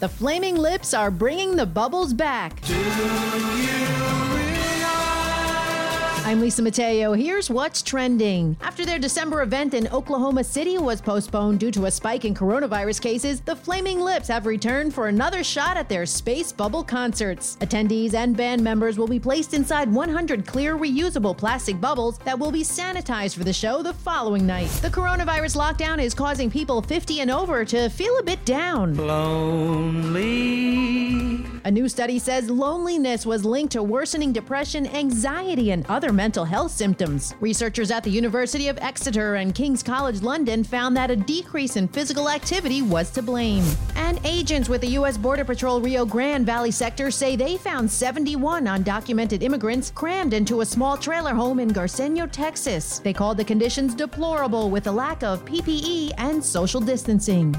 The Flaming Lips are bringing the bubbles back. I'm Lisa Mateo. Here's what's trending. After their December event in Oklahoma City was postponed due to a spike in coronavirus cases, the Flaming Lips have returned for another shot at their Space Bubble concerts. Attendees and band members will be placed inside 100 clear, reusable plastic bubbles that will be sanitized for the show the following night. The coronavirus lockdown is causing people 50 and over to feel a bit down. Lonely. A new study says loneliness was linked to worsening depression, anxiety, and other mental health symptoms. Researchers at the University of Exeter and King's College London found that a decrease in physical activity was to blame. And agents with the U.S. Border Patrol Rio Grande Valley sector say they found 71 undocumented immigrants crammed into a small trailer home in Garceño, Texas. They called the conditions deplorable with a lack of PPE and social distancing.